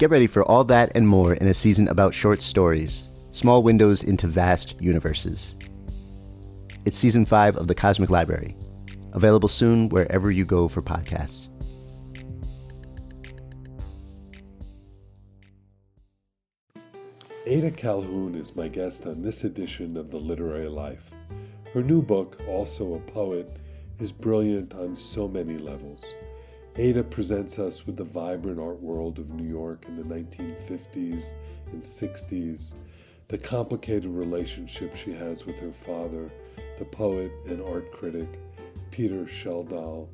Get ready for all that and more in a season about short stories, small windows into vast universes. It's season five of The Cosmic Library, available soon wherever you go for podcasts. Ada Calhoun is my guest on this edition of The Literary Life. Her new book, also a poet, is brilliant on so many levels. Ada presents us with the vibrant art world of New York in the 1950s and 60s, the complicated relationship she has with her father, the poet and art critic Peter Schjeldahl,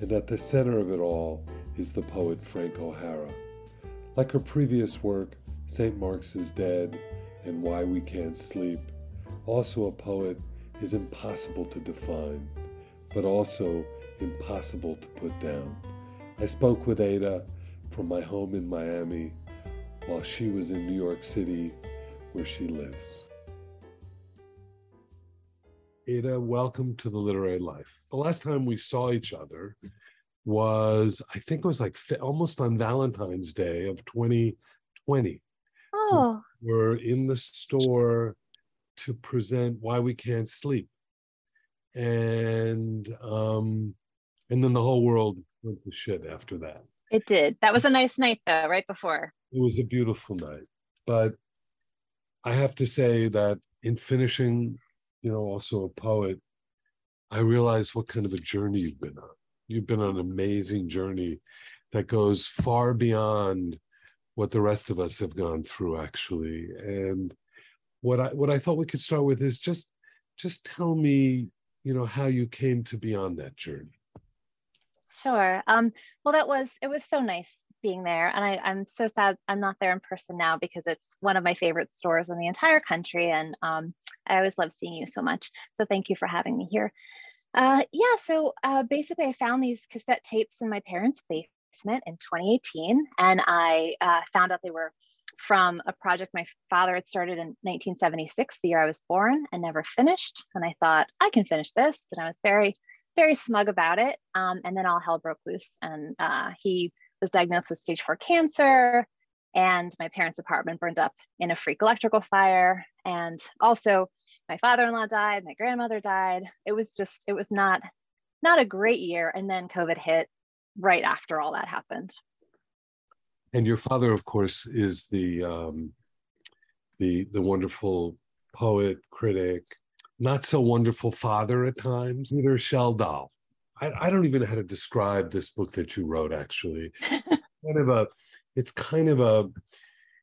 and at the center of it all is the poet Frank O'Hara. Like her previous work, St. Mark's is Dead and Why We Can't Sleep. Also, a poet is impossible to define, but also impossible to put down. I spoke with Ada from my home in Miami while she was in New York City, where she lives. Ada, welcome to the literary life. The last time we saw each other was, I think it was like almost on Valentine's Day of 2020. Oh. We're in the store to present why we can't sleep. And um and then the whole world went to shit after that. It did. That was a nice night though, right before. It was a beautiful night. But I have to say that in finishing, you know, also a poet, I realized what kind of a journey you've been on. You've been on an amazing journey that goes far beyond what the rest of us have gone through actually and what i what i thought we could start with is just just tell me you know how you came to be on that journey sure. Um well that was it was so nice being there and I, i'm so sad i'm not there in person now because it's one of my favorite stores in the entire country and um, i always love seeing you so much. So thank you for having me here. Uh, yeah so uh, basically i found these cassette tapes in my parents basement in 2018, and I uh, found out they were from a project my father had started in 1976, the year I was born, and never finished. And I thought I can finish this, and I was very, very smug about it. Um, and then all hell broke loose, and uh, he was diagnosed with stage four cancer. And my parents' apartment burned up in a freak electrical fire. And also, my father-in-law died. My grandmother died. It was just, it was not, not a great year. And then COVID hit, right after all that happened. And your father, of course, is the um, the the wonderful poet, critic, not so wonderful father at times, Peter Schjeldahl. I, I don't even know how to describe this book that you wrote. Actually, kind of a, it's kind of a,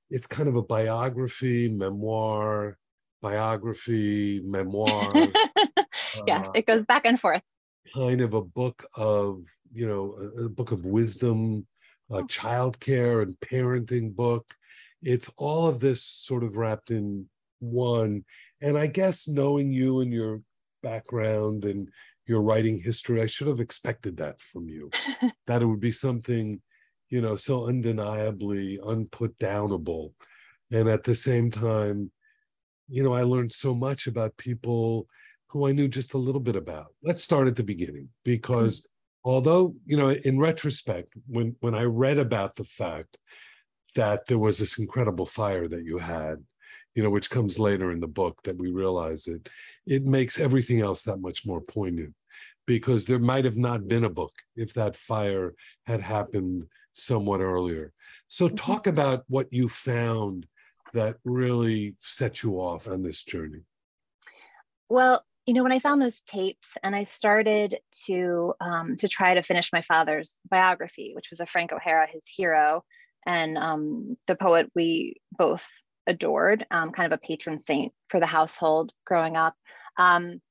it's kind of a biography, memoir, biography, memoir. yes, uh, it goes back and forth. Kind of a book of you know, a, a book of wisdom, a oh. childcare and parenting book. It's all of this sort of wrapped in one. And I guess knowing you and your background and your writing history, I should have expected that from you. that it would be something, you know, so undeniably unputdownable. And at the same time, you know, I learned so much about people who I knew just a little bit about. Let's start at the beginning because although, you know, in retrospect, when when I read about the fact that there was this incredible fire that you had, you know, which comes later in the book that we realize it, it makes everything else that much more poignant because there might have not been a book if that fire had happened somewhat earlier. So, Mm-hmm. talk about what you found that really set you off on this journey. Well, you know, when I found those tapes and I started to um, to try to finish my father's biography, which was a Frank O'Hara, his hero, and um, the poet we both adored, um, kind of a patron saint for the household growing up. Um,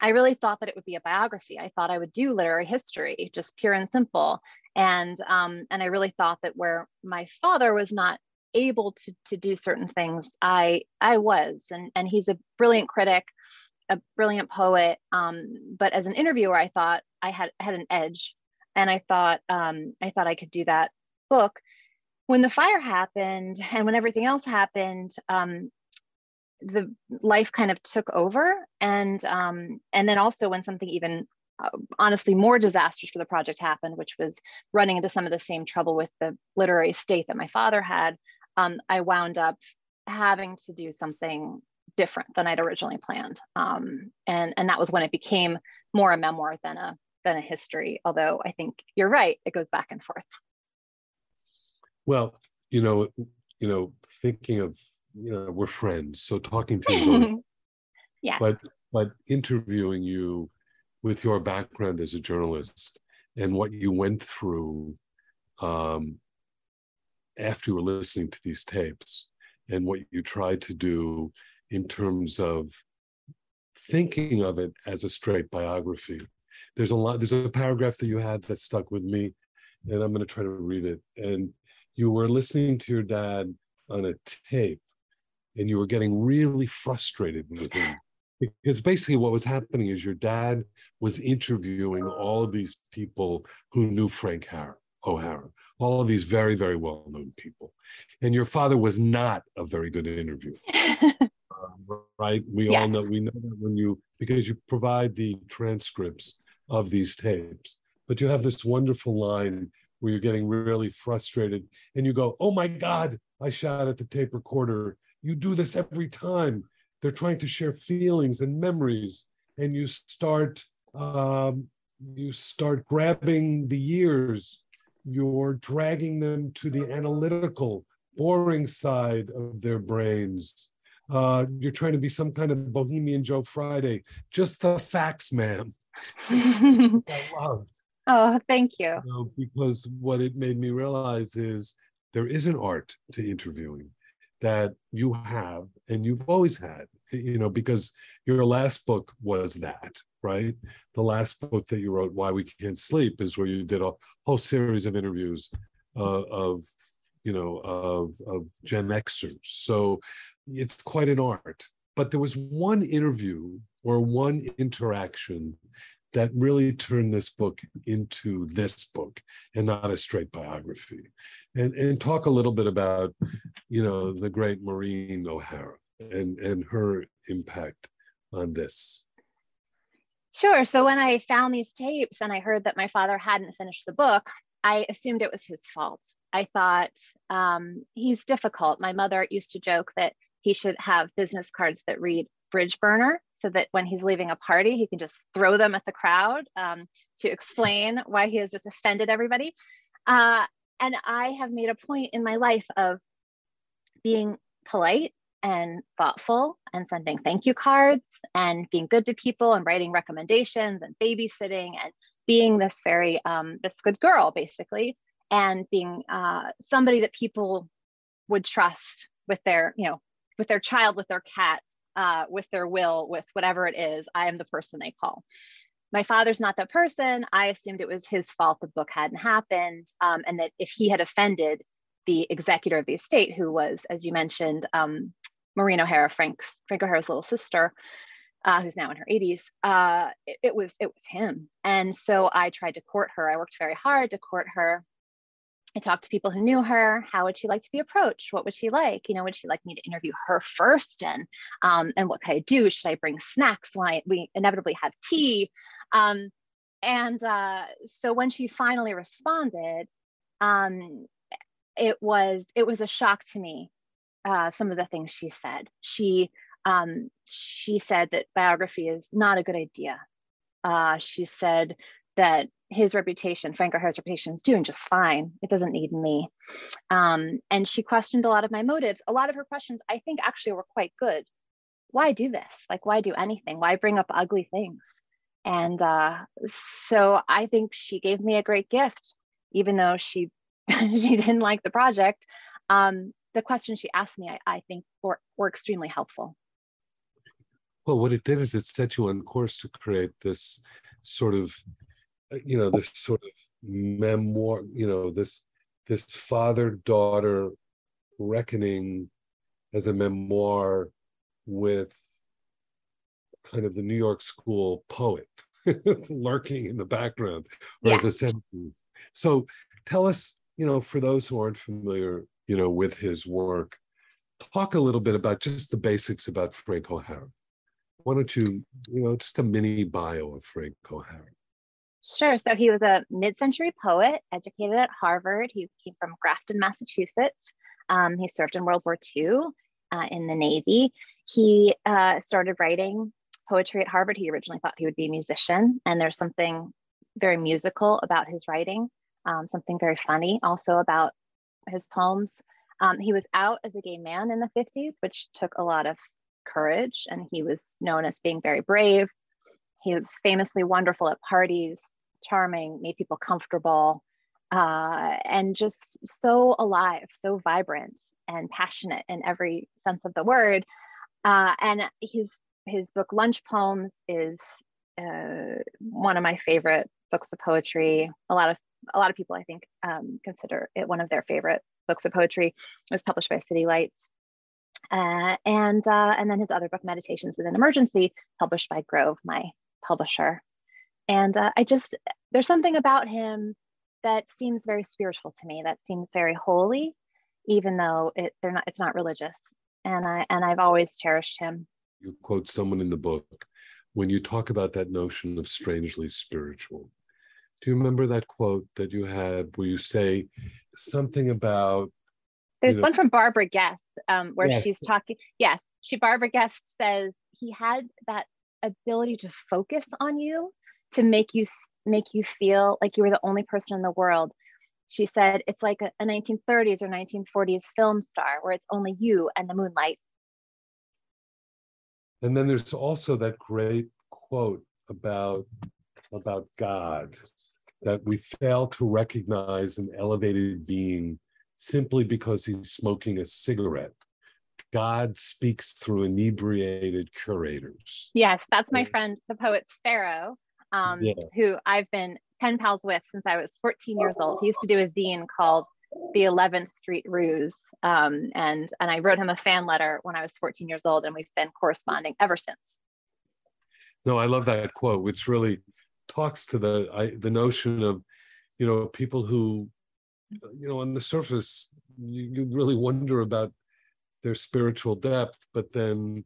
I really thought that it would be a biography. I thought I would do literary history, just pure and simple. And um, and I really thought that where my father was not able to to do certain things, I I was. And and he's a brilliant critic, a brilliant poet. Um, but as an interviewer, I thought I had had an edge, and I thought um, I thought I could do that book. When the fire happened and when everything else happened, um, the life kind of took over and um, and then also when something even uh, honestly more disastrous for the project happened which was running into some of the same trouble with the literary state that my father had um, i wound up having to do something different than i'd originally planned. Um, and and that was when it became more a memoir than a than a history although i think you're right it goes back and forth Well, you know, you know, thinking of you know, we're friends, so talking to you, yeah but but interviewing you with your background as a journalist and what you went through um, after you were listening to these tapes and what you tried to do in terms of thinking of it as a straight biography. There's a lot, there's a paragraph that you had that stuck with me, and I'm going to try to read it. And you were listening to your dad on a tape, and you were getting really frustrated with him. Because basically, what was happening is your dad was interviewing all of these people who knew Frank Har- O'Hara, all of these very, very well known people. And your father was not a very good interviewer um, right? We all know we know that when you because you provide the transcripts of these tapes, but you have this wonderful line where you're getting really frustrated and you go, "Oh my God!" I shout at the tape recorder. You do this every time. They're trying to share feelings and memories, and you start um, you start grabbing the years. You're dragging them to the analytical, boring side of their brains uh, you're trying to be some kind of bohemian Joe Friday. Just the facts, ma'am. I loved, oh thank you you know, because what it made me realize is there is an art to interviewing that you have and you've always had, you know, because your last book was that, right? The last book that you wrote, Why We Can't Sleep, is where you did a whole series of interviews uh, of, you know, of, of Gen Xers. So it's quite an art. But there was one interview or one interaction that really turned this book into this book and not a straight biography. And and talk a little bit about, you know, the great Maureen O'Hara and and her impact on this. Sure. So when I found these tapes and I heard that my father hadn't finished the book, I assumed it was his fault. I thought um, he's difficult. My mother used to joke that he should have business cards that read bridge burner so that when he's leaving a party, he can just throw them at the crowd um, to explain why he has just offended everybody. Uh, and I have made a point in my life of being polite and thoughtful and sending thank you cards and being good to people and writing recommendations and babysitting and being this very um, this good girl basically and being uh, somebody that people would trust with their you know with their child with their cat uh, with their will with whatever it is i am the person they call my father's not that person i assumed it was his fault the book hadn't happened um, and that if he had offended the executor of the estate who was as you mentioned um, Maureen O'Hara, Frank's Frank O'Hara's little sister, uh, who's now in her 80s. Uh, it, it was it was him, and so I tried to court her. I worked very hard to court her, I talked to people who knew her. How would she like to be approached? What would she like? You know, would she like me to interview her first? And um, and what could I do? Should I bring snacks I, we inevitably have tea? Um, and uh, so when she finally responded, um, it was it was a shock to me. Uh, some of the things she said. She um, she said that biography is not a good idea. Uh, she said that his reputation, Frank O'Hara's reputation, is doing just fine. It doesn't need me. Um, and she questioned a lot of my motives. A lot of her questions, I think, actually were quite good. Why do this? Like, why do anything? Why bring up ugly things? And uh, so I think she gave me a great gift, even though she she didn't like the project. Um, the questions she asked me, I, I think, were, were extremely helpful. Well, what it did is it set you on course to create this sort of Uh, you know this sort of memoir you know this this father daughter reckoning as a memoir with kind of the new york school poet lurking in the background or yeah. as a sentence so tell us you know for those who aren't familiar you know with his work talk a little bit about just the basics about frank o'hara. Why don't you you know just a mini bio of frank o'hara Sure. So he was a mid century poet, educated at Harvard. He came from Grafton, Massachusetts. Um, he served in World War II uh, in the Navy. He uh, started writing poetry at Harvard. He originally thought he would be a musician, and there's something very musical about his writing, um, something very funny also about his poems. Um, he was out as a gay man in the 50s, which took a lot of courage, and he was known as being very brave. He was famously wonderful at parties, charming, made people comfortable, uh, and just so alive, so vibrant and passionate in every sense of the word. Uh, and his his book Lunch Poems is uh, one of my favorite books of poetry. A lot of a lot of people, I think, um, consider it one of their favorite books of poetry. It was published by City Lights. Uh, and uh, and then his other book, Meditations in an Emergency, published by Grove, my publisher. And uh, I just, there's something about him that seems very spiritual to me, that seems very holy, even though it, they're not, it's not religious. And I, and I've always cherished him. You quote someone in the book when you talk about that notion of strangely spiritual. Do you remember that quote that you had where you say something about? There's you know, one from Barbara Guest um, where yes. she's talking. Yes, she Barbara Guest says he had that ability to focus on you to make you make you feel like you were the only person in the world. She said it's like a, a 1930s or 1940s film star where it's only you and the moonlight. And then there's also that great quote about about god that we fail to recognize an elevated being simply because he's smoking a cigarette. God speaks through inebriated curators. Yes that's my friend the poet sparrow um, yeah. who I've been pen pals with since I was 14 years old. He used to do a zine called the 11th Street Ruse, um, and and I wrote him a fan letter when I was 14 years old, and we've been corresponding ever since. No, I love that quote, which really talks to the I, the notion of, you know, people who, you know, on the surface, you, you really wonder about their spiritual depth, but then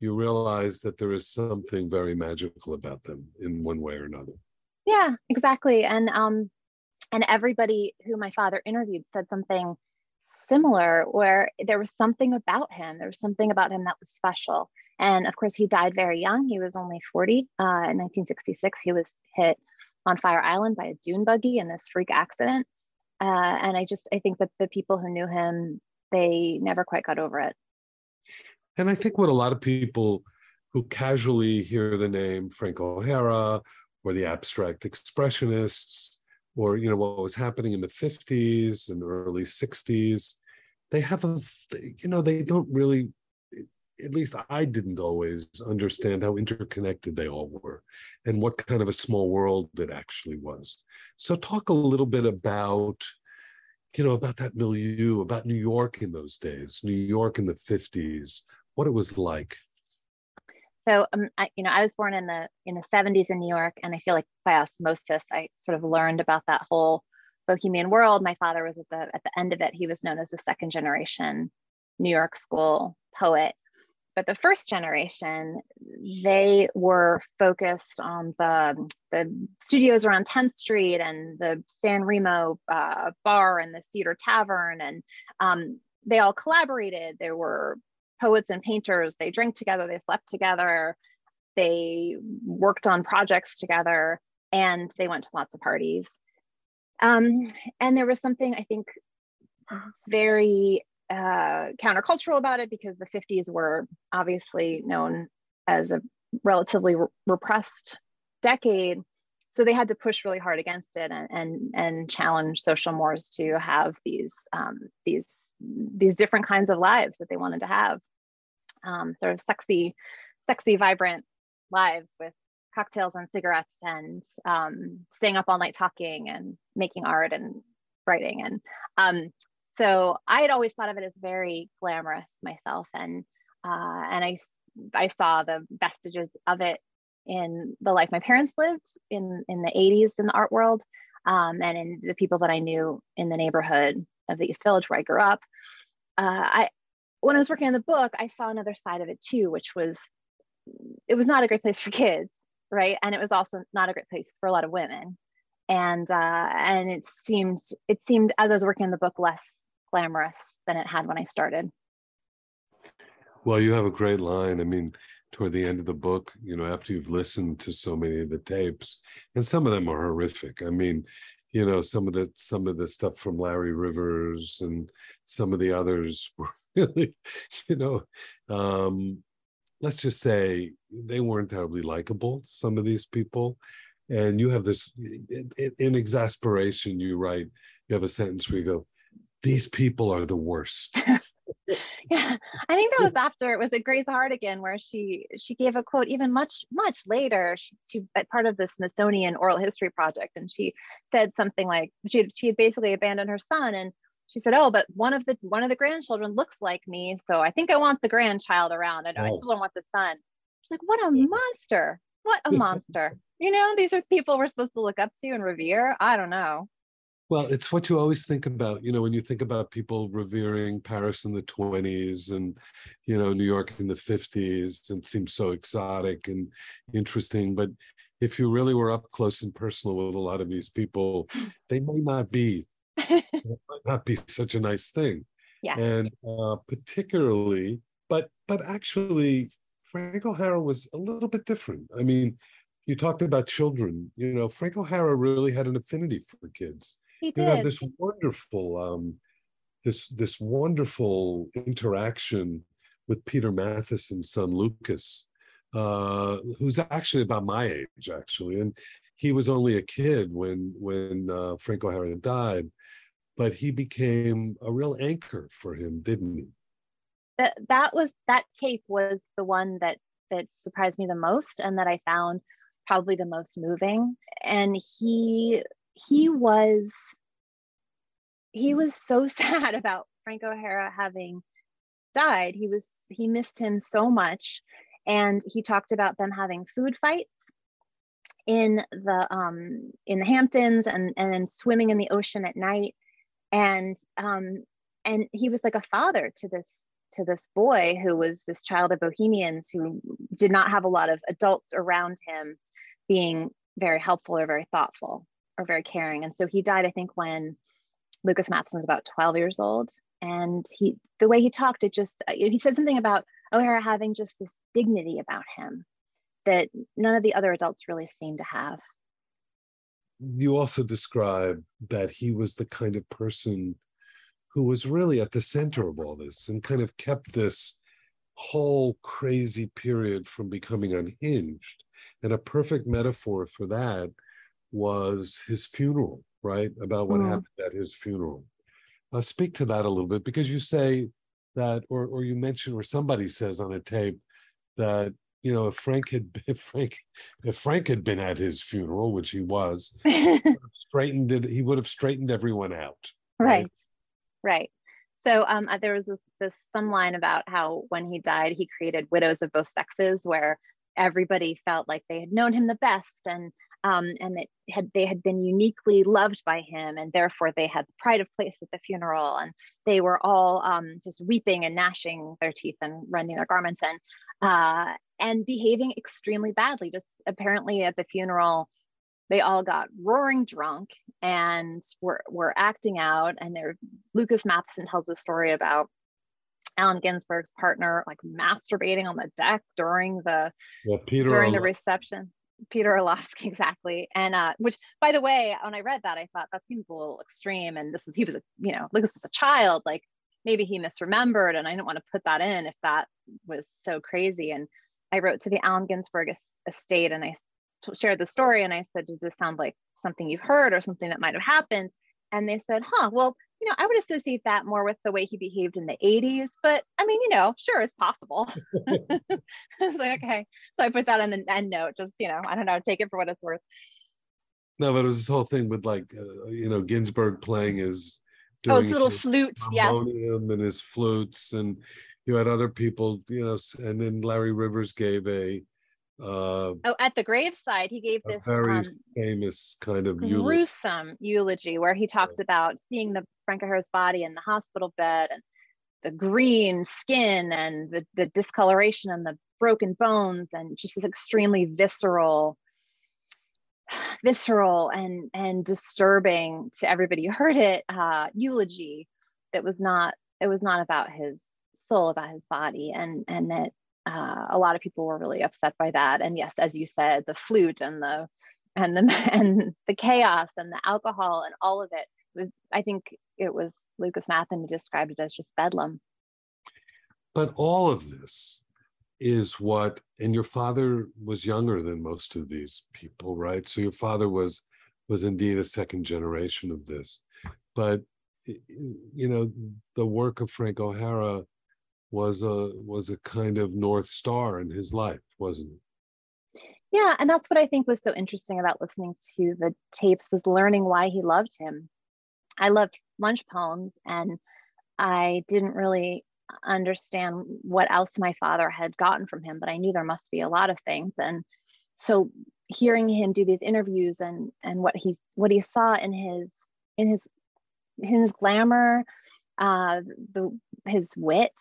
you realize that there is something very magical about them in one way or another. Yeah, exactly. And um and everybody who my father interviewed said something similar where there was something about him. There was something about him that was special. And of course he died very young. He was only 40 uh, in 1966 he was hit on fire island by a dune buggy in this freak accident. Uh, and i just i think that the people who knew him they never quite got over it and I think what a lot of people who casually hear the name Frank O'Hara or the abstract expressionists or you know what was happening in the 50s and early 60s they have a you know they don't really at least I didn't always understand how interconnected they all were and what kind of a small world it actually was. So, talk a little bit about, you know, about that milieu, about New York in those days, New York in the 50s, what it was like. So, um, I, you know, I was born in the in the 70s in New York, and I feel like by osmosis, I sort of learned about that whole bohemian world. My father was at the at the end of it. He was known as the second generation new york school poet. But the first generation they were focused on the the studios around 10th street and the san remo uh, bar and the cedar tavern. And um, they all collaborated. There were poets and painters they drank together they slept together they worked on projects together and they went to lots of parties um, and there was something i think very uh, countercultural about it because the 50s were obviously known as a relatively re- repressed decade. So they had to push really hard against it and and, and challenge social mores to have these um, these these different kinds of lives that they wanted to have, um, sort of sexy, sexy, vibrant lives with cocktails and cigarettes and um, staying up all night talking and making art and writing. And um, so I had always thought of it as very glamorous myself, and uh, and I I saw the vestiges of it in the life my parents lived in in the 80s in the art world, um, and in the people that I knew in the neighborhood of the East Village where I grew up. Uh, I when I was working on the book, I saw another side of it too, which was it was not a great place for kids, right? And it was also not a great place for a lot of women and uh, and it seemed it seemed as I was working on the book less glamorous than it had when I started. Well, you have a great line. I mean, toward the end of the book, you know, after you've listened to so many of the tapes, and some of them are horrific. I mean, you know, some of the some of the stuff from Larry Rivers and some of the others were really, you know, um, let's just say they weren't terribly likable. Some of these people, and you have this in, in exasperation. You write, you have a sentence where you go, these people are the worst. yeah, I think that was after it was a Grace Hartigan where she she gave a quote even much much later. She, she part of the Smithsonian Oral History Project, and she said something like she had, she had basically abandoned her son, and she said, "Oh, but one of the one of the grandchildren looks like me, so I think I want the grandchild around. I, I still don't want the son." She's like, "What a monster! What a monster!" you know, these are people we're supposed to look up to and revere. I don't know. Well, it's what you always think about, you know, when you think about people revering Paris in the 20s and, you know, New York in the 50s, and it seems so exotic and interesting. But if you really were up close and personal with a lot of these people, they may not be, might not be such a nice thing. Yeah. And uh, particularly, but but actually, Frank O'Hara was a little bit different. I mean, you talked about children. You know, Frank O'Hara really had an affinity for kids he you did. have this wonderful um, this this wonderful interaction with Peter Matthiessen's son Lucas, uh, who's actually about my age actually, and he was only a kid when when uh, Frank O'Hara died, but he became a real anchor for him, didn't he? That that was that tape was the one that that surprised me the most, and that I found probably the most moving. And he he was he was so sad about Frank O'Hara having died. He was he missed him so much, and he talked about them having food fights in the um, in the Hamptons and and then swimming in the ocean at night, and um, and he was like a father to this to this boy who was this child of Bohemians who did not have a lot of adults around him being very helpful or very thoughtful or very caring. And so he died, I think, when Lucas Matthiessen was about 12 years old. And he, the way he talked, it just, uh, he said something about O'Hara having just this dignity about him that none of the other adults really seemed to have. You also describe that he was the kind of person who was really at the center of all this and kind of kept this whole crazy period from becoming unhinged. And a perfect metaphor for that was his funeral, right? About what mm. happened at his funeral. Uh, speak to that a little bit because you say that, or or you mention, or somebody says on a tape that you know if Frank had if Frank if Frank had been at his funeral, which he was, he straightened it. He would have straightened everyone out. Right, right. right. So um, uh, there was this, this some line about how when he died, he created widows of both sexes, where everybody felt like they had known him the best and um, and that had they had been uniquely loved by him, and therefore they had the pride of place at the funeral, and they were all um, just weeping and gnashing their teeth and rending their garments and uh, and behaving extremely badly. Just apparently at the funeral, they all got roaring drunk and were were acting out. And there, Lucas Matthiessen tells the story about Allen Ginsberg's partner like masturbating on the deck during the yeah, Peter during the reception. Peter Orlovsky, exactly. And uh, which, by the way, when I read that, I thought that seems a little extreme. And this was he was a you know Lucas was a child, like maybe he misremembered, and I didn't want to put that in if that was so crazy. And I wrote to the Allen Ginsberg estate, and I t- shared the story, and I said, "Does this sound like something you've heard or something that might have happened?" And they said, "Huh, well." You know, I would associate that more with the way he behaved in the 80s, but I mean, you know, sure, it's possible. I was like, okay. So I put that in the end note, just, you know, I don't know, take it for what it's worth. No, but it was this whole thing with like, uh, you know, Ginsberg playing his oh, it's little flute, yes, and his flutes, and you had other people, you know, and then Larry Rivers gave a uh, oh, at the graveside, he gave this very um, famous kind of gruesome eulogy. eulogy where he talked yeah. about seeing the Frank O'Hara's body in the hospital bed and the green skin and the, the discoloration and the broken bones and just this extremely visceral visceral and and disturbing to everybody who heard it uh, eulogy that was not it was not about his soul about his body and and that uh, a lot of people were really upset by that. And yes as you said the flute and the and the and the chaos and the alcohol and all of it was i think it was lucas matthiessen who described it as just bedlam. But all of this is what and your father was younger than most of these people right? So your father was was indeed a second generation of this. But you know the work of frank o'hara was a was a kind of north star in his life wasn't it? Yeah and that's what i think was so interesting about listening to the tapes was learning why he loved him. I loved lunch poems and i didn't really understand what else my father had gotten from him but i knew there must be a lot of things. And so hearing him do these interviews and and what he what he saw in his in his his glamour uh the his wit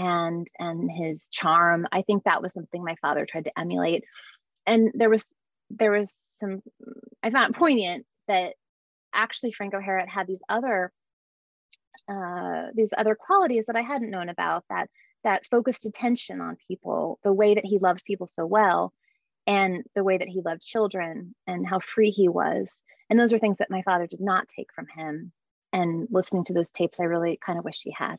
and and his charm. I think that was something my father tried to emulate. And there was there was some i found poignant that actually frank o'hara had these other uh, these other qualities that i hadn't known about that that focused attention on people the way that he loved people so well and the way that he loved children and how free he was. And those are things that my father did not take from him. And listening to those tapes i really kind of wish he had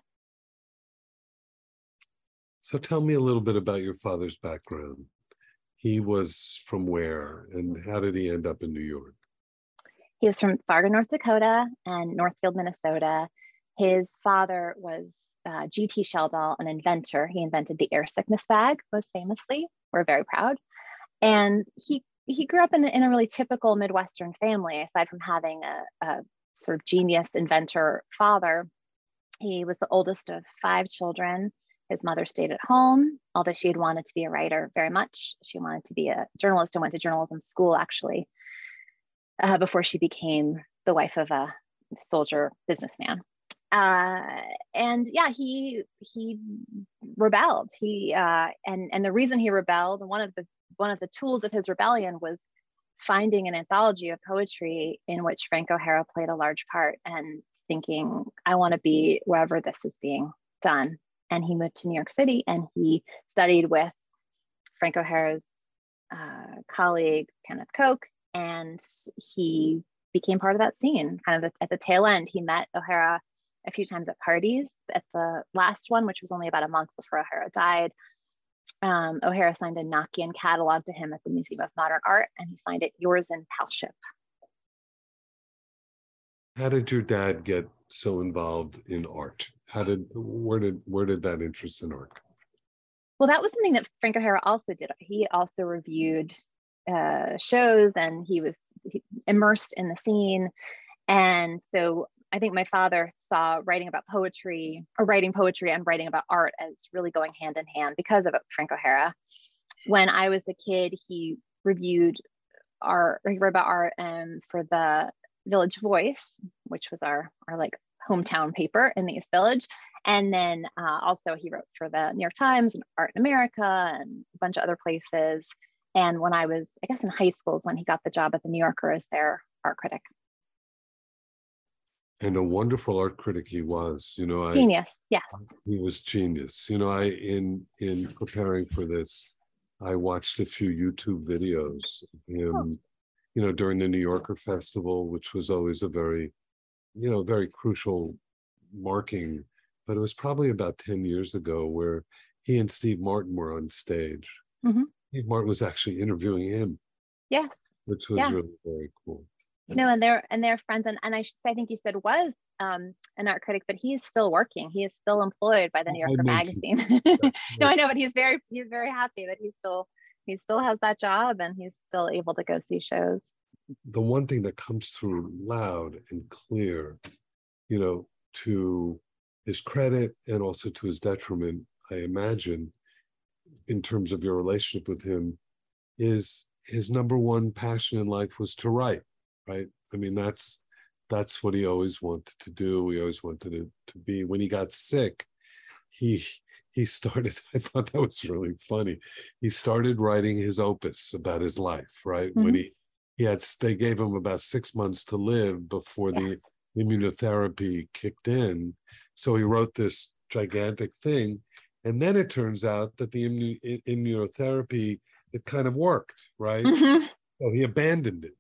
so tell me a little bit about your father's background. He was from where and how did he end up in New York? He was from Fargo, North Dakota and Northfield, Minnesota. His father was uh, G.T. Schjeldahl, an inventor. He invented the air sickness bag, most famously. We're very proud. And he he grew up in, in a really typical Midwestern family, aside from having a, a sort of genius inventor father. He was the oldest of five children. His mother stayed at home, although she had wanted to be a writer very much. She wanted to be a journalist and went to journalism school actually uh, before she became the wife of a soldier businessman. Uh, and yeah, he he rebelled. He uh, and and the reason he rebelled, one of the one of the tools of his rebellion was finding an anthology of poetry in which Frank O'Hara played a large part and thinking, I want to be wherever this is being done and he moved to New York City and he studied with Frank O'Hara's uh, colleague Kenneth Koch, and he became part of that scene. Kind of at the tail end, he met O'Hara a few times at parties. At the last one, which was only about a month before O'Hara died, um, O'Hara signed a Nakian catalog to him at the Museum of Modern Art, and he signed it "Yours in Palship." How did your dad get so involved in art? How did where did where did that interest in art well that was something that frank o'hara also did. He also reviewed uh, shows and he was immersed in the scene. And so i think my father saw writing about poetry or writing poetry and writing about art as really going hand in hand because of frank o'hara. When i was a kid he reviewed art, he wrote about art um, for the Village Voice, which was our our like hometown paper in the East Village. And then uh, also he wrote for the New York Times and Art in America and a bunch of other places. And when I was, I guess in high school is when he got the job at the New Yorker as their art critic. And a wonderful art critic he was, you know. Genius, I, yes. He was genius. You know, I in in preparing for this, I watched a few YouTube videos of him, oh. you know, during the New Yorker Festival, which was always a very you know, very crucial marking, but it was probably about 10 years ago where he and Steve Martin were on stage. Mm-hmm. Steve Martin was actually interviewing him. Yes. Which was yeah. really very cool. No, and they're and they're friends, and, and I should say, I think you said was um, an art critic, but he is still working. He is still employed by the New Yorker magazine. yes, no, I know, but he's very he's very happy that he still he still has that job and he's still able to go see shows the one thing that comes through loud and clear, you know, to his credit and also to his detriment, I imagine, in terms of your relationship with him, is his number one passion in life was to write, right? I mean, that's that's what he always wanted to do. He always wanted to, to be. When he got sick, he he started, I thought that was really funny. He started writing his opus about his life, right? Mm-hmm. When he he had they gave him about six months to live before the immunotherapy kicked in. So he wrote this gigantic thing and then it turns out that the immun- immunotherapy it kind of worked right? Mm-hmm. so he abandoned it.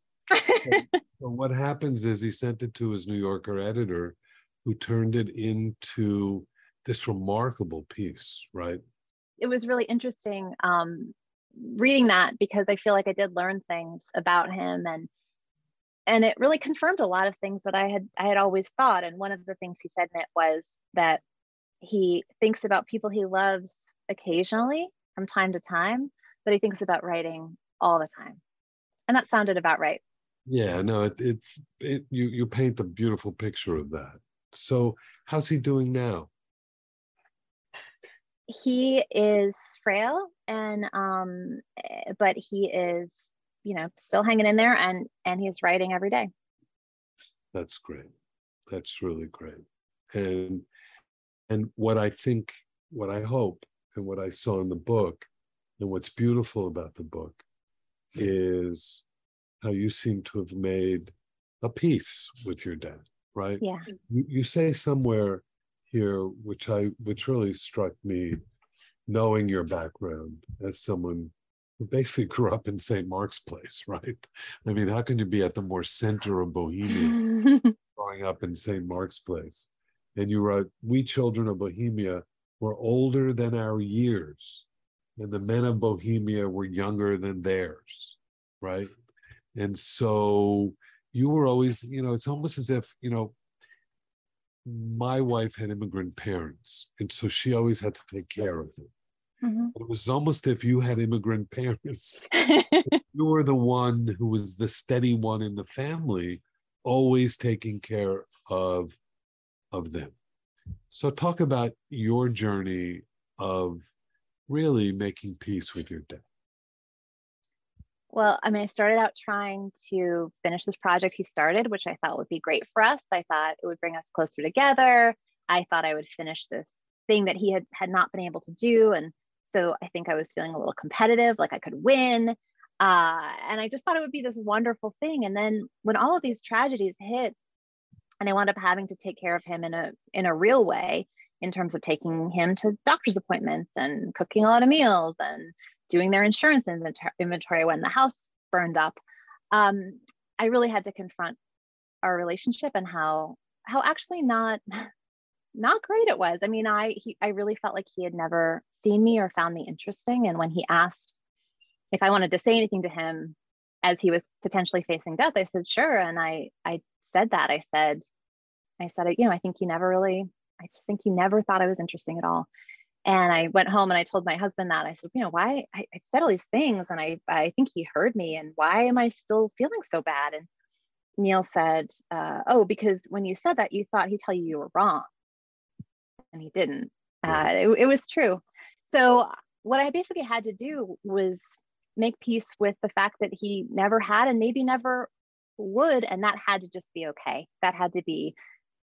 So, so what happens is he sent it to his new yorker editor who turned it into this remarkable piece right? It was really interesting um, reading that because I feel like I did learn things about him and and it really confirmed a lot of things that I had I had always thought. And one of the things he said in it was that he thinks about people he loves occasionally from time to time, but he thinks about writing all the time. And that sounded about right. Yeah, no, it, it, it you you paint the beautiful picture of that. So how's he doing now? He is frail and um eh, but he is you know still hanging in there and and he's writing every day. That's great. That's really great. And and what i think what i hope and what i saw in the book and what's beautiful about the book is how you seem to have made a peace with your dad right? Yeah. You, you say somewhere here which i which really struck me knowing your background as someone who basically grew up in St. Mark's Place, right? I mean, how can you be at the more center of Bohemia growing up in St. Mark's Place? And you wrote, We children of Bohemia were older than our years, and the men of Bohemia were younger than theirs, right? And so you were always, you know, it's almost as if, you know, my wife had immigrant parents, and so she always had to take care of them. Mm-hmm. It was almost if you had immigrant parents. you were the one who was the steady one in the family, always taking care of of them. So talk about your journey of really making peace with your dad. Well, I mean, I started out trying to finish this project he started, which I thought would be great for us. I thought it would bring us closer together. I thought I would finish this thing that he had had not been able to do and so I think I was feeling a little competitive, like I could win. Uh, and I just thought it would be this wonderful thing. And then when all of these tragedies hit, and I wound up having to take care of him in a in a real way, in terms of taking him to doctor's appointments and cooking a lot of meals and doing their insurance inventory when the house burned up. Um, I really had to confront our relationship and how how actually not not great it was. I mean, I he, I really felt like he had never seen me or found me interesting. And when he asked if I wanted to say anything to him as he was potentially facing death, I said sure. And I I said that. I said, I said, you know, I think he never really, I just think he never thought I was interesting at all. And I went home and I told my husband that I said, you know, why I, I said all these things and I I think he heard me and why am I still feeling so bad? And Neal said, uh, oh, because when you said that, you thought he'd tell you you were wrong and he didn't. Uh, it, it was true. So what I basically had to do was make peace with the fact that he never had and maybe never would and that had to just be okay that had to be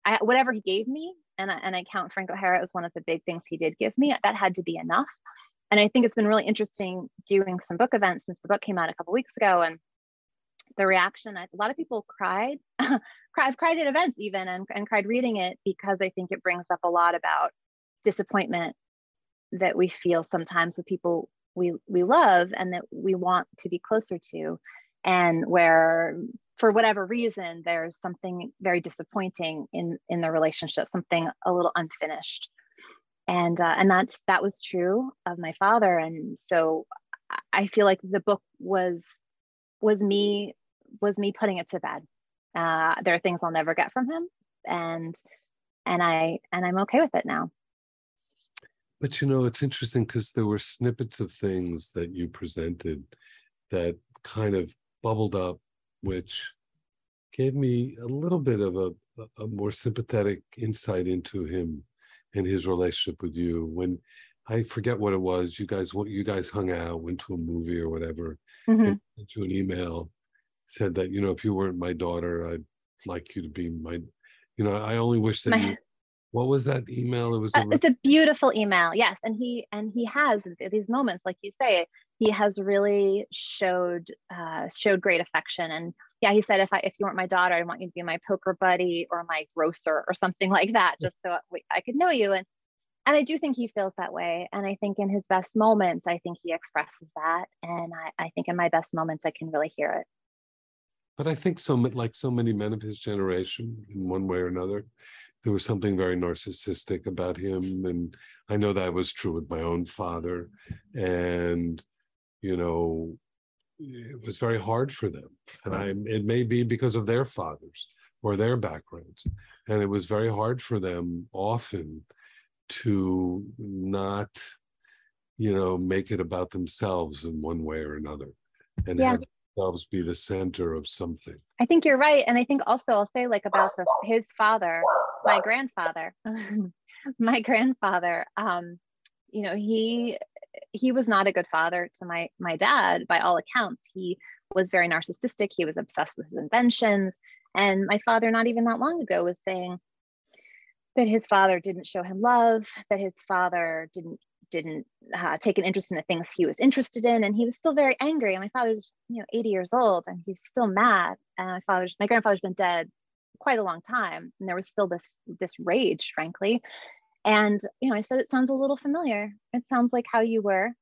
I, whatever he gave me and I, and I count frank o'hara as one of the big things he did give me that had to be enough. And i think it's been really interesting doing some book events since the book came out a couple weeks ago and the reaction a lot of people cried i've cried at events even and, and cried reading it because i think it brings up a lot about disappointment that we feel sometimes with people we we love and that we want to be closer to and where for whatever reason there's something very disappointing in in the relationship something a little unfinished. And uh, and that's that was true of my father. And so i feel like the book was was me was me putting it to bed. Uh, there are things i'll never get from him. And and i and i'm okay with it now. But you know it's interesting because there were snippets of things that you presented that kind of bubbled up which gave me a little bit of a, a more sympathetic insight into him and his relationship with you when I forget what it was. You guys, what you guys hung out, went to a movie or whatever, mm-hmm. and sent you an email, said that you know if you weren't my daughter, I'd like you to be my. You know, I only wish that. My, you, what was that email? It was. A, uh, it's a beautiful email, yes, and he and he has these moments, like you say, he has really showed uh, showed great affection. And yeah he said if i if you weren't my daughter i want you to be my poker buddy or my grocer or something like that just so i could know you. And and i do think he feels that way. And i think in his best moments i think he expresses that. And i, I think in my best moments i can really hear it. But i think so like so many men of his generation in one way or another there was something very narcissistic about him. And i know that was true with my own father. And you know, it was very hard for them. And I, it may be because of their fathers or their backgrounds. And it was very hard for them often to not, you know, make it about themselves in one way or another and yeah. have themselves be the center of something. I think you're right. And I think also I'll say like about the, his father, my grandfather, my grandfather, um, you know, he he was not a good father to my my dad by all accounts. He was very narcissistic. He was obsessed with his inventions. And my father not even that long ago was saying that his father didn't show him love that his father didn't didn't uh, take an interest in the things he was interested in. And he was still very angry. And my father's you know 80 years old and he's still mad. And my father's my grandfather's been dead quite a long time. And there was still this this rage frankly and you know i said it sounds a little familiar. It sounds like how you were.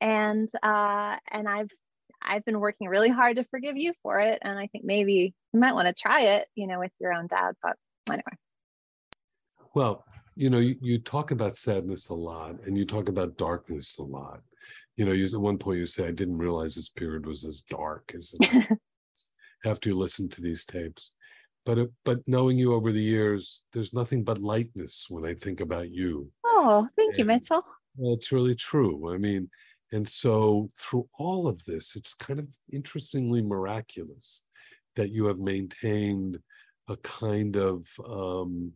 And uh and i've i've been working really hard to forgive you for it. And i think maybe you might want to try it you know with your own dad but anyway. Well you know you, you talk about sadness a lot and you talk about darkness a lot. You know you at one point you say i didn't realize this period was as dark as after you listen to these tapes but uh, but knowing you over the years, there's nothing but lightness when I think about you. Oh, thank and, you, Mitchell. Well, it's really true. I mean, and so through all of this, it's kind of interestingly miraculous that you have maintained a kind of um,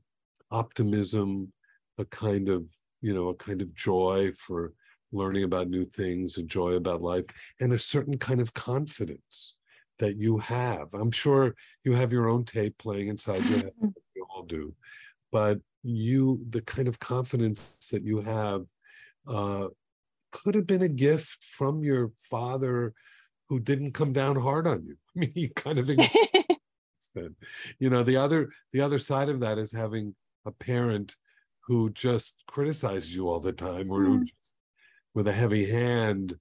optimism, a kind of you know, a kind of joy for learning about new things, a joy about life, and a certain kind of confidence that you have. I'm sure you have your own tape playing inside your head. You all do, but you, the kind of confidence that you have, uh, could have been a gift from your father, who didn't come down hard on you. I mean, he kind of. you know, the other the other side of that is having a parent who just criticizes you all the time, or mm. who just, with a heavy hand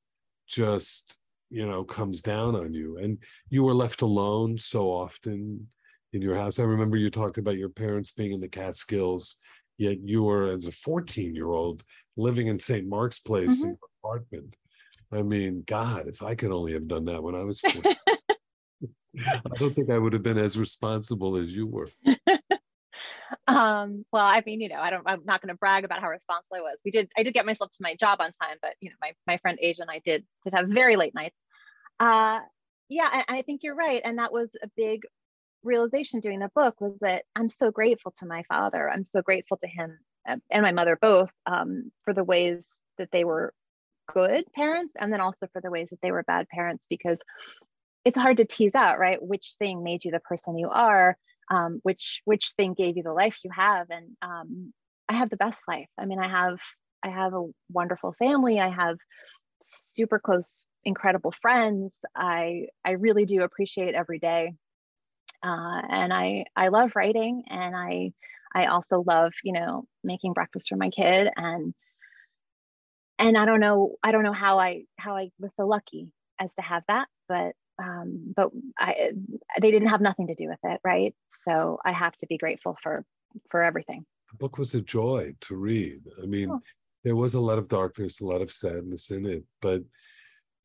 just you know comes down on you. And you were left alone so often in your house. I remember you talked about your parents being in the catskills yet you were as a 14 year old living in st mark's place mm-hmm. in an apartment. I mean god if i could only have done that when i was 14 i don't think i would have been as responsible as you were um well i mean you know i don't i'm not going to brag about how responsible i was. We did i did get myself to my job on time but you know my, my friend asia and i did did have very late nights. Uh yeah I, I think you're right and that was a big realization doing the book was that i'm so grateful to my father. I'm so grateful to him and my mother both um, for the ways that they were good parents and then also for the ways that they were bad parents because it's hard to tease out right which thing made you the person you are um, which which thing gave you the life you have. And um, i have the best life. I mean i have i have a wonderful family. I have super close incredible friends. I i really do appreciate every day. Uh, and i i love writing and i i also love you know making breakfast for my kid. And and i don't know i don't know how i how i was so lucky as to have that but um, but I, they didn't have nothing to do with it, right? So I have to be grateful for for everything. The book was a joy to read. I mean, oh. there was a lot of darkness, a lot of sadness in it, but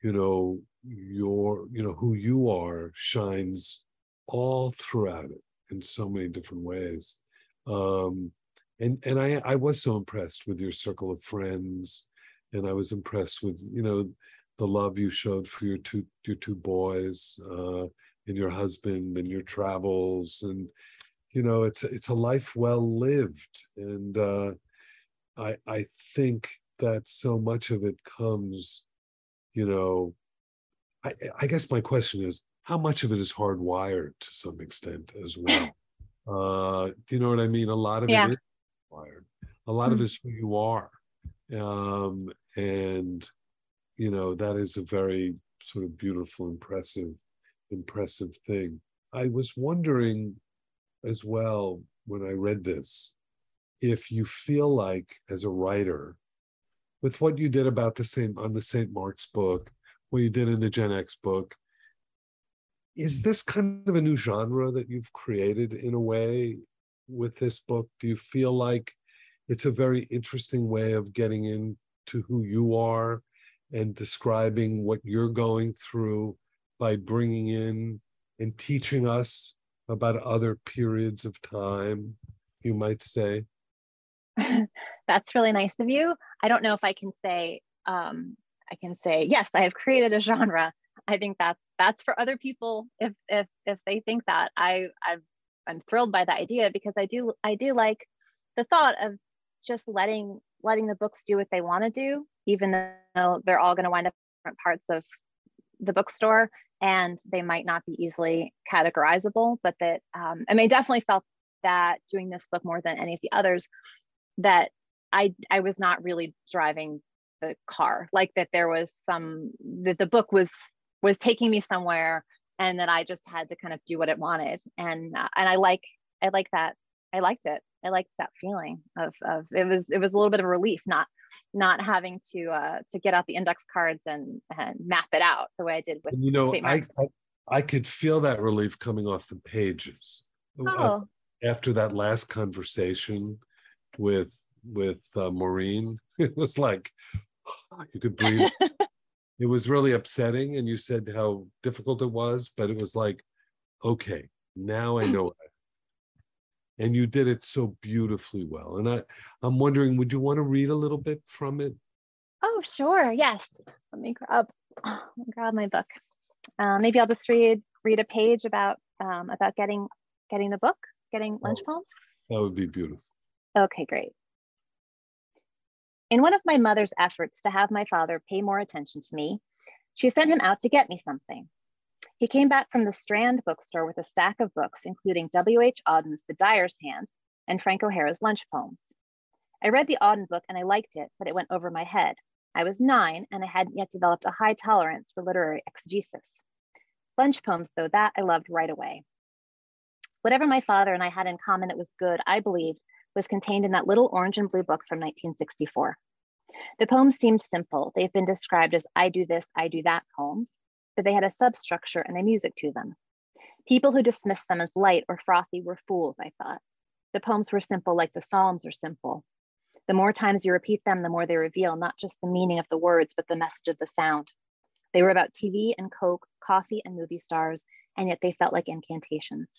you know, your you know who you are shines all throughout it in so many different ways. Um, and and I I was so impressed with your circle of friends, and I was impressed with you know the love you showed for your two your two boys uh, and your husband and your travels and you know it's it's a life well lived. And uh, I I think that so much of it comes you know I I guess my question is how much of it is hardwired to some extent as well? Uh do you know what I mean? A lot of yeah. it is wired a lot mm-hmm. of it is who you are. Um and you know that is a very sort of beautiful impressive impressive thing. I was wondering as well when i read this if you feel like as a writer with what you did about the same on the st mark's book what you did in the gen x book is this kind of a new genre that you've created in a way with this book? Do you feel like it's a very interesting way of getting into who you are and describing what you're going through by bringing in and teaching us about other periods of time, you might say? That's really nice of you. I don't know if I can say um, I can say yes, I have created a genre. I think that's that's for other people if if if they think that. I i I'm thrilled by the idea because I do I do like the thought of just letting letting the books do what they want to do even though they're all going to wind up different parts of the bookstore and they might not be easily categorizable but that um, i mean definitely felt that doing this book more than any of the others that i i was not really driving the car like that there was some that the book was was taking me somewhere and that i just had to kind of do what it wanted. And uh, and i like i like that i liked it. I liked that feeling of of it was it was a little bit of relief not not having to uh, to get out the index cards and and map it out the way I did with you know I, I, I could feel that relief coming off the pages uh, oh. After that last conversation with with uh, Maureen. It was like you could breathe. It was really upsetting and you said how difficult it was but it was like okay now I know and you did it so beautifully well. And I, I'm wondering, would you want to read a little bit from it? Oh, sure. Yes. Let me grab, grab my book. Uh, maybe I'll just read read a page about um, about getting getting the book, getting lunch oh, poems. That would be beautiful. Okay, great. In one of my mother's efforts to have my father pay more attention to me, she sent him out to get me something. He came back from the Strand bookstore with a stack of books, including W.H. Auden's The Dyer's Hand and Frank O'Hara's lunch poems. I read the Auden book and I liked it, but it went over my head. I was nine and I hadn't yet developed a high tolerance for literary exegesis. Lunch poems, though, that I loved right away. Whatever my father and I had in common that was good, I believed, was contained in that little orange and blue book from 1964. The poems seemed simple. They've been described as I do this, I do that poems, but they had a substructure and a music to them. People who dismissed them as light or frothy were fools, I thought. The poems were simple like the Psalms are simple. The more times you repeat them, the more they reveal not just the meaning of the words, but the message of the sound. They were about TV and Coke, coffee and movie stars, and yet they felt like incantations.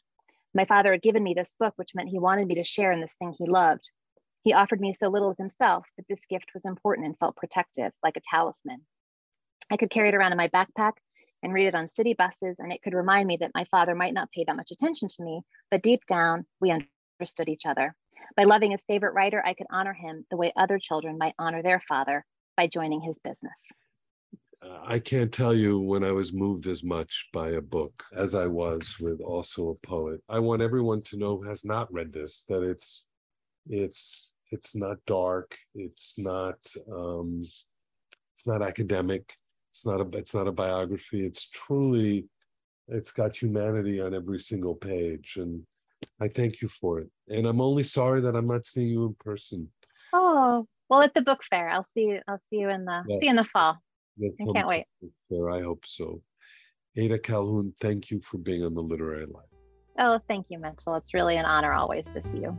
My father had given me this book, which meant he wanted me to share in this thing he loved. He offered me so little of himself, but this gift was important and felt protective, like a talisman. I could carry it around in my backpack and read it on city buses, and it could remind me that my father might not pay that much attention to me, but deep down, we understood each other. By loving his favorite writer, I could honor him the way other children might honor their father, by joining his business. Uh, I can't tell you when I was moved as much by a book as I was with also a poet. I want everyone to know who has not read this that it's it's it's not dark. It's not um, it's not academic. It's not a it's not a biography. It's truly it's got humanity on every single page, and I thank you for it. And I'm only sorry that I'm not seeing you in person. Oh well, at the book fair, I'll see you. I'll see you in the yes. see you in the fall. That's I can't wait. Fair. I hope so. Ada Calhoun, thank you for being on the Literary Life. Oh, thank you, Mitchell. It's really an honor always to see you.